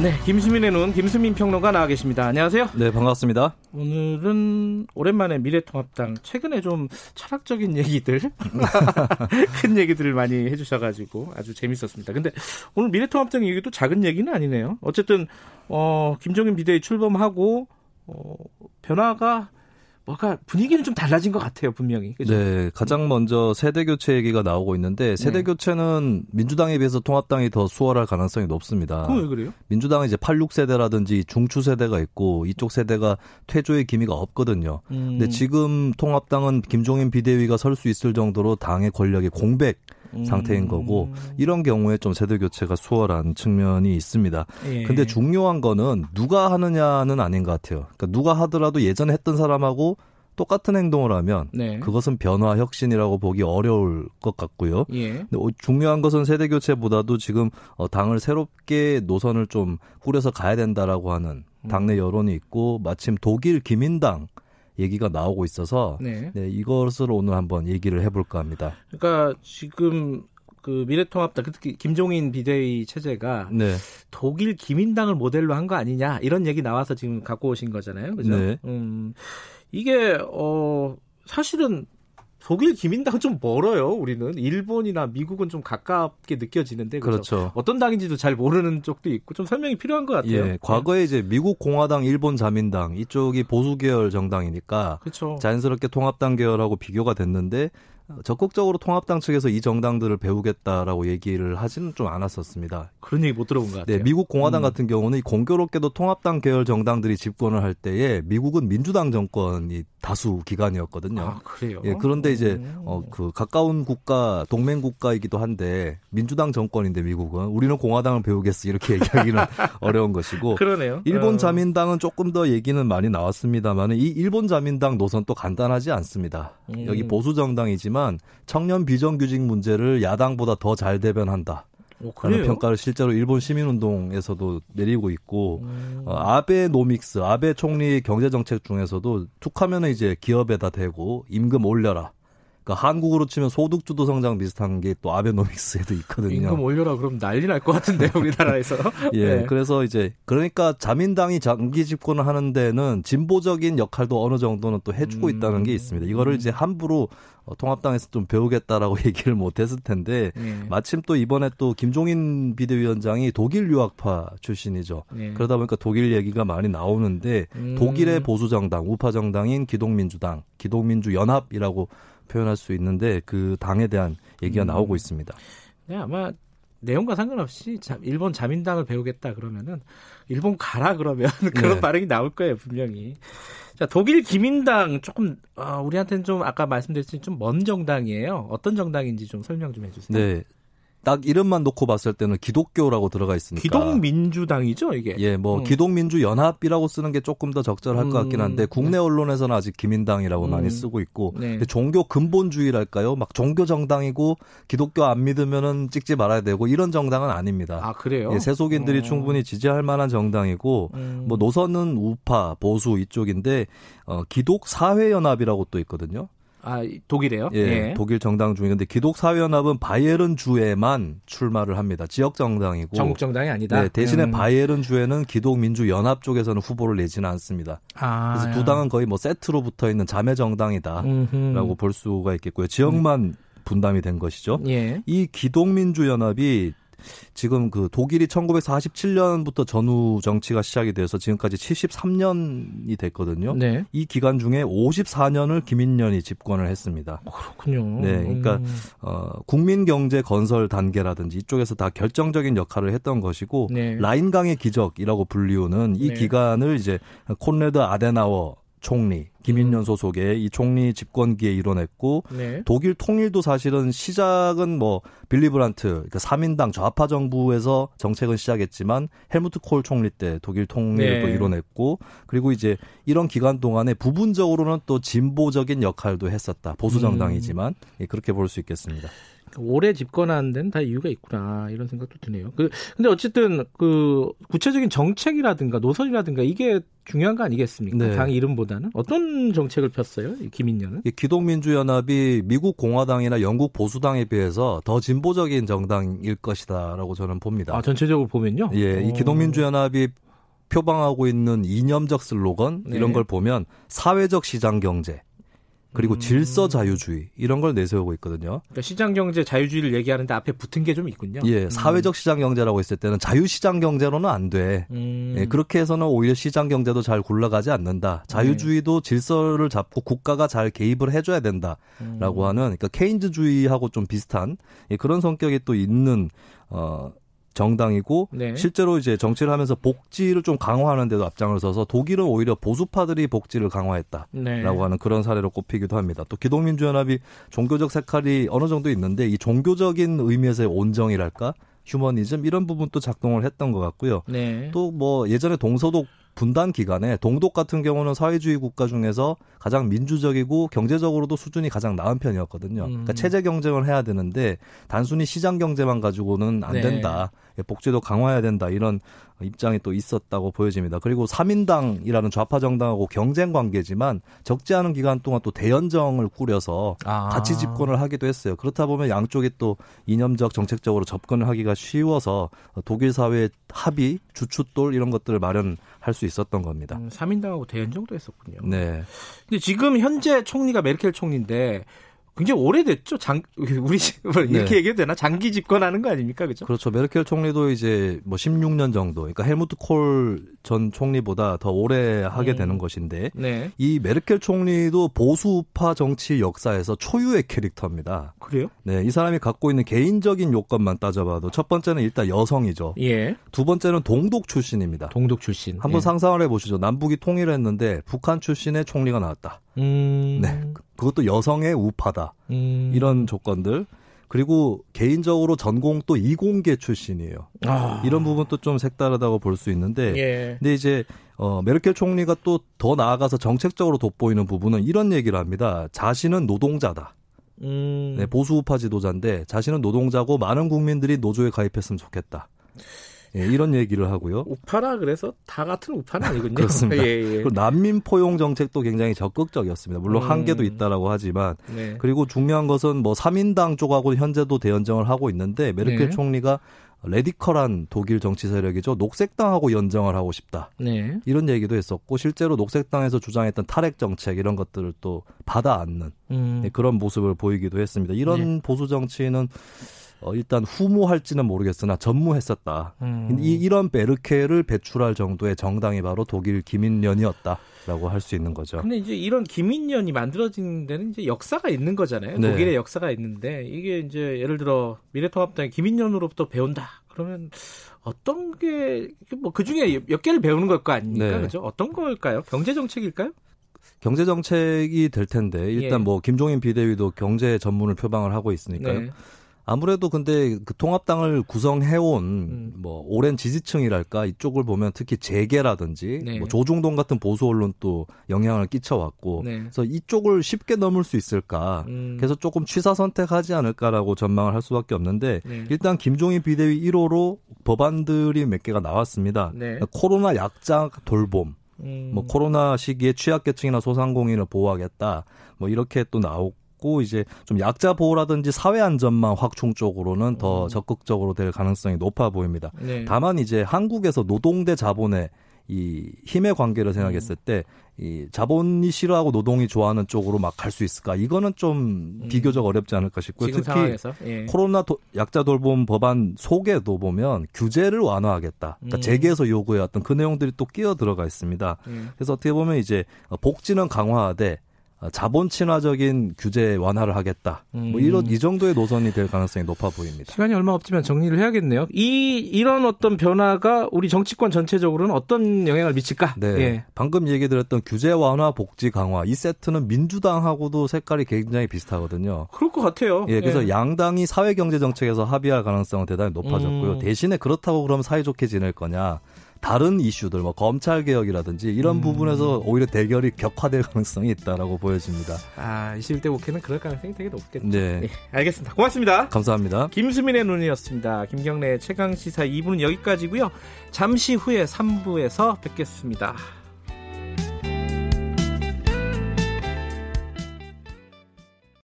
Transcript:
네, 김수민의 눈 김수민 평론가 나와 계십니다. 안녕하세요. 네, 반갑습니다. 오늘은 오랜만에 미래통합당 최근에 좀 철학적인 얘기들, 큰 얘기들을 많이 해주셔가지고 아주 재밌었습니다. 근데 오늘 미래통합당 얘기도 작은 얘기는 아니네요. 어쨌든 어, 김종인 비대위 출범하고 어, 변화가 뭐가 분위기는 좀 달라진 것 같아요, 분명히. 그죠? 네, 가장 먼저 세대 교체 얘기가 나오고 있는데 세대 네. 교체는 민주당에 비해서 통합당이 더 수월할 가능성이 높습니다. 왜 그래요? 민주당은 이제 86세대라든지 중추 세대가 있고 이쪽 세대가 퇴조의 기미가 없거든요. 음. 근데 지금 통합당은 김종인 비대위가 설 수 있을 정도로 당의 권력이 공백 상태인 음. 거고 이런 경우에 좀 세대 교체가 수월한 측면이 있습니다. 예. 근데 중요한 거는 누가 하느냐는 아닌 것 같아요. 그러니까 누가 하더라도 예전에 했던 사람하고 똑같은 행동을 하면 네. 그것은 변화 혁신이라고 보기 어려울 것 같고요. 예. 근데 중요한 것은 세대 교체보다도 지금 어, 당을 새롭게 노선을 좀 꾸려서 가야 된다라고 하는 당내 음. 여론이 있고 마침 독일 기민당 얘기가 나오고 있어서 네. 네, 이것을 오늘 한번 얘기를 해볼까 합니다. 그러니까 지금 그 미래통합당 특히 김종인 비대위 체제가 네. 독일 기민당을 모델로 한 거 아니냐 이런 얘기 나와서 지금 갖고 오신 거잖아요, 그죠? 네. 음, 이게 어 사실은 독일 기민당은 좀 멀어요. 우리는 일본이나 미국은 좀 가깝게 느껴지는데 그렇죠. 그렇죠. 어떤 당인지도 잘 모르는 쪽도 있고 좀 설명이 필요한 것 같아요. 예, 과거에 이제 미국 공화당, 일본 자민당 이쪽이 보수 계열 정당이니까 그렇죠. 자연스럽게 통합당 계열하고 비교가 됐는데 적극적으로 통합당 측에서 이 정당들을 배우겠다라고 얘기를 하지는 좀 않았었습니다. 그런 얘기 못 들어본 것 같아요. 네, 미국 공화당 음. 같은 경우는 공교롭게도 통합당 계열 정당들이 집권을 할 때에 미국은 민주당 정권이 다수 기간이었거든요. 아, 그래요? 예, 그런데 이제 음. 어, 그 가까운 국가 동맹 국가이기도 한데 민주당 정권인데 미국은 우리는 공화당을 배우겠어 이렇게 얘기하기는 어려운 것이고. 그러네요. 일본 어. 자민당은 조금 더 얘기는 많이 나왔습니다만 이 일본 자민당 노선 또 간단하지 않습니다. 음. 여기 보수 정당이지만 있지만 청년 비정규직 문제를 야당보다 더 잘 대변한다. 오, 라는 평가를 실제로 일본 시민운동에서도 내리고 있고 음. 어, 아베 노믹스 아베 총리 경제 정책 중에서도 툭하면은 이제 기업에다 대고 임금 올려라 그러니까 한국으로 치면 소득주도 성장 비슷한 게 또 아베노믹스에도 있거든요. 임금 올려라 그럼 난리 날 것 같은데 우리나라에서. 예, 네. 그래서 이제 그러니까 자민당이 장기 집권을 하는 데는 진보적인 역할도 어느 정도는 또 해주고 음. 있다는 게 있습니다. 이거를 이제 함부로 어, 통합당에서 좀 배우겠다라고 얘기를 못했을 텐데 네. 마침 또 이번에 또 김종인 비대위원장이 독일 유학파 출신이죠. 네. 그러다 보니까 독일 얘기가 많이 나오는데 음. 독일의 보수 정당 우파 정당인 기독민주당, 기독민주 연합이라고 표현할 수 있는데 그 당에 대한 얘기가 음. 나오고 있습니다. 네, 아마 내용과 상관없이 일본 자민당을 배우겠다 그러면은 일본 가라 그러면 그런 네. 반응이 나올 거예요 분명히. 자 독일 기민당 조금 어, 우리한테는 좀 아까 말씀드렸듯이 좀 먼 정당이에요. 어떤 정당인지 좀 설명 좀 해주세요. 네, 딱 이름만 놓고 봤을 때는 기독교라고 들어가 있으니까 기독민주당이죠 이게. 예, 뭐 음. 기독민주연합이라고 쓰는 게 조금 더 적절할 음. 것 같긴 한데 국내 네. 언론에서는 아직 기민당이라고 음. 많이 쓰고 있고 네. 종교 근본주의랄까요? 막 종교 정당이고 기독교 안 믿으면은 찍지 말아야 되고 이런 정당은 아닙니다. 아 그래요? 예, 세속인들이 어. 충분히 지지할 만한 정당이고 음. 뭐 노선은 우파 보수 이쪽인데 어, 기독 사회연합이라고 또 있거든요. 아, 독일에요? 예, 예. 독일 정당 중인데 기독사회연합은 바이에른 주에만 출마를 합니다. 지역 정당이고 전국 정당이 아니다. 네, 대신에 음. 바이에른 주에는 기독민주연합 쪽에서는 후보를 내지는 않습니다. 아, 그래서 두 당은 거의 뭐 세트로 붙어 있는 자매 정당이다라고 볼 수가 있겠고요. 지역만 음. 분담이 된 것이죠. 예. 이 기독민주연합이 지금 그 독일이 1947년부터 전후 정치가 시작이 돼서 지금까지 73년이 됐거든요. 네. 이 기간 중에 54년을 김인년이 집권을 했습니다. 어, 그렇군요. 네, 그러니까 음. 어, 국민 경제 건설 단계라든지 이쪽에서 다 결정적인 역할을 했던 것이고 네. 라인강의 기적이라고 불리우는 이 네. 기간을 이제 콘레드 아데나워 총리 김인년 음. 소속의 이 총리 집권기에 이뤄냈고 네. 독일 통일도 사실은 시작은 뭐 빌리브란트 그러니까 3인당 좌파 정부에서 정책은 시작했지만 헬무트 콜 총리 때 독일 통일을 네. 또 이뤄냈고 그리고 이제 이런 기간 동안에 부분적으로는 또 진보적인 역할도 했었다 보수 정당이지만 음. 예, 그렇게 볼 수 있겠습니다. 오래 집권하는 데는 다 이유가 있구나 이런 생각도 드네요. 그 근데 어쨌든 그 구체적인 정책이라든가 노선이라든가 이게 중요한 거 아니겠습니까? 네. 당 이름보다는 어떤 정책을 폈어요? 김인년은? 기독민주연합이 미국 공화당이나 영국 보수당에 비해서 더 진보적인 정당일 것이다라고 저는 봅니다. 아 전체적으로 보면요? 예, 이 기독민주연합이 표방하고 있는 이념적 슬로건 네. 이런 걸 보면 사회적 시장 경제 그리고 음. 질서 자유주의 이런 걸 내세우고 있거든요. 그러니까 시장 경제 자유주의를 얘기하는데 앞에 붙은 게 좀 있군요. 예, 음. 사회적 시장 경제라고 했을 때는 자유 시장 경제로는 안 돼. 음. 예, 그렇게 해서는 오히려 시장 경제도 잘 굴러가지 않는다. 자유주의도 네. 질서를 잡고 국가가 잘 개입을 해줘야 된다라고 음. 하는 그러니까 케인즈주의하고 좀 비슷한 예, 그런 성격이 또 있는 어. 정당이고 네. 실제로 이제 정치를 하면서 복지를 좀 강화하는 데도 앞장을 서서 독일은 오히려 보수파들이 복지를 강화했다라고 네. 하는 그런 사례로 꼽히기도 합니다. 또 기독민주연합이 종교적 색깔이 어느 정도 있는데 이 종교적인 의미에서의 온정이랄까 휴머니즘 이런 부분도 작동을 했던 것 같고요. 네. 또뭐 예전에 동서독 분단 기간에 동독 같은 경우는 사회주의 국가 중에서 가장 민주적이고 경제적으로도 수준이 가장 나은 편이었거든요. 음. 그러니까 체제 경쟁을 해야 되는데 단순히 시장 경제만 가지고는 안 네. 된다. 예, 복지도 강화해야 된다. 이런 입장이 또 있었다고 보여집니다. 그리고 3인당이라는 좌파 정당하고 경쟁 관계지만 적지 않은 기간 동안 또 대연정을 꾸려서 아. 같이 집권을 하기도 했어요. 그렇다 보면 양쪽이 또 이념적 정책적으로 접근을 하기가 쉬워서 독일 사회의 합의, 주춧돌 이런 것들을 마련 할 수 있었던 겁니다. 음, 3인당하고 대연 정도 했었군요. 네. 근데 지금 현재 총리가 메르켈 총리인데 굉장히 오래됐죠. 장 우리 뭐 이렇게 네. 얘기해도 되나? 장기 집권하는 거 아닙니까? 그죠? 그렇죠. 메르켈 총리도 이제 뭐 16년 정도. 그러니까 헬무트 콜 전 총리보다 더 오래 하게 음. 되는 것인데 네. 이 메르켈 총리도 보수파 정치 역사에서 초유의 캐릭터입니다. 그래요? 네, 이 사람이 갖고 있는 개인적인 요건만 따져봐도 첫 번째는 일단 여성이죠. 예. 두 번째는 동독 출신입니다. 동독 출신. 한번 예. 상상을 해 보시죠. 남북이 통일했는데 북한 출신의 총리가 나왔다. 음. 네. 그것도 여성의 우파다. 음. 이런 조건들. 그리고 개인적으로 전공 또 이공계 출신이에요. 아. 이런 부분도 좀 색다르다고 볼 수 있는데, 예. 근데 이제 어 메르켈 총리가 또 더 나아가서 정책적으로 돋보이는 부분은 이런 얘기를 합니다. 자신은 노동자다. 음. 네, 보수 우파 지도자인데 자신은 노동자고 많은 국민들이 노조에 가입했으면 좋겠다. 예, 이런 얘기를 하고요. 우파라 그래서 다 같은 우파는 아니군요. 그렇습니다. 예, 예. 그리고 난민 포용 정책도 굉장히 적극적이었습니다. 물론 음. 한계도 있다라고 하지만 네. 그리고 중요한 것은 뭐 3인당 쪽하고 현재도 대연정을 하고 있는데 메르켈 네. 총리가 레디컬한 독일 정치 세력이죠. 녹색당하고 연정을 하고 싶다. 네. 이런 얘기도 했었고 실제로 녹색당에서 주장했던 탈핵 정책 이런 것들을 또 받아 안는 음. 네, 그런 모습을 보이기도 했습니다. 이런 네. 보수 정치는 어, 일단 후무할지는 모르겠으나 전무했었다. 음. 이, 이런 베르케를 배출할 정도의 정당이 바로 독일 기민련이었다 라고 할 수 있는 거죠. 근데 이제 이런 기민련이 만들어진 데는 이제 역사가 있는 거잖아요. 네. 독일의 역사가 있는데 이게 이제 예를 들어 미래통합당의 기민련으로부터 배운다. 그러면 어떤 게 뭐 그 중에 몇 개를 배우는 걸 거 아닙니까? 네. 그죠? 어떤 걸까요? 경제 정책일까요? 경제 정책이 될 텐데 일단 예. 뭐 김종인 비대위도 경제 전문을 표방을 하고 있으니까요. 네. 아무래도 근데 그 통합당을 구성해온 음. 뭐 오랜 지지층이랄까 이쪽을 보면 특히 재계라든지 네. 뭐 조중동 같은 보수 언론도 영향을 끼쳐왔고 네. 그래서 이쪽을 쉽게 넘을 수 있을까 음. 그래서 조금 취사 선택하지 않을까라고 전망을 할 수밖에 없는데 네. 일단 김종인 비대위 1호로 법안들이 몇 개가 나왔습니다. 네. 코로나 약자 돌봄 음. 뭐 코로나 시기에 취약계층이나 소상공인을 보호하겠다. 뭐 이렇게 또 나오고 있고 이제 좀 약자 보호라든지 사회 안전망 확충 쪽으로는 더 음. 적극적으로 될 가능성이 높아 보입니다. 네. 다만 이제 한국에서 노동 대 자본의 이 힘의 관계를 생각했을 음. 때이 자본이 싫어하고 노동이 좋아하는 쪽으로 막 갈 수 있을까? 이거는 좀 음. 비교적 어렵지 않을까 싶고요. 특히 상황에서? 예. 코로나 도, 약자 돌봄 법안 속에도 보면 규제를 완화하겠다. 그러니까 음. 재계에서 요구해왔던 그 내용들이 또 끼어 들어가 있습니다. 음. 그래서 어떻게 보면 이제 복지는 강화하되 자본 친화적인 규제 완화를 하겠다. 음. 뭐 이런 이 정도의 노선이 될 가능성이 높아 보입니다. 시간이 얼마 없지만 정리를 해야겠네요. 이 이런 어떤 변화가 우리 정치권 전체적으로는 어떤 영향을 미칠까? 네. 예. 방금 얘기 드렸던 규제 완화, 복지 강화 이 세트는 민주당하고도 색깔이 굉장히 비슷하거든요. 그럴 것 같아요. 예, 그래서 예. 양당이 사회 경제 정책에서 합의할 가능성은 대단히 높아졌고요. 음. 대신에 그렇다고 그럼 사이좋게 지낼 거냐? 다른 이슈들 뭐 검찰 개혁이라든지 이런 음. 부분에서 오히려 대결이 격화될 가능성이 있다라고 보여집니다. 아, 21대 국회는 그럴 가능성이 되게 높겠죠. 네. 네. 알겠습니다. 고맙습니다. 감사합니다. 김수민의 눈이었습니다. 김경래 최강 시사 2부는 여기까지고요. 잠시 후에 3부에서 뵙겠습니다.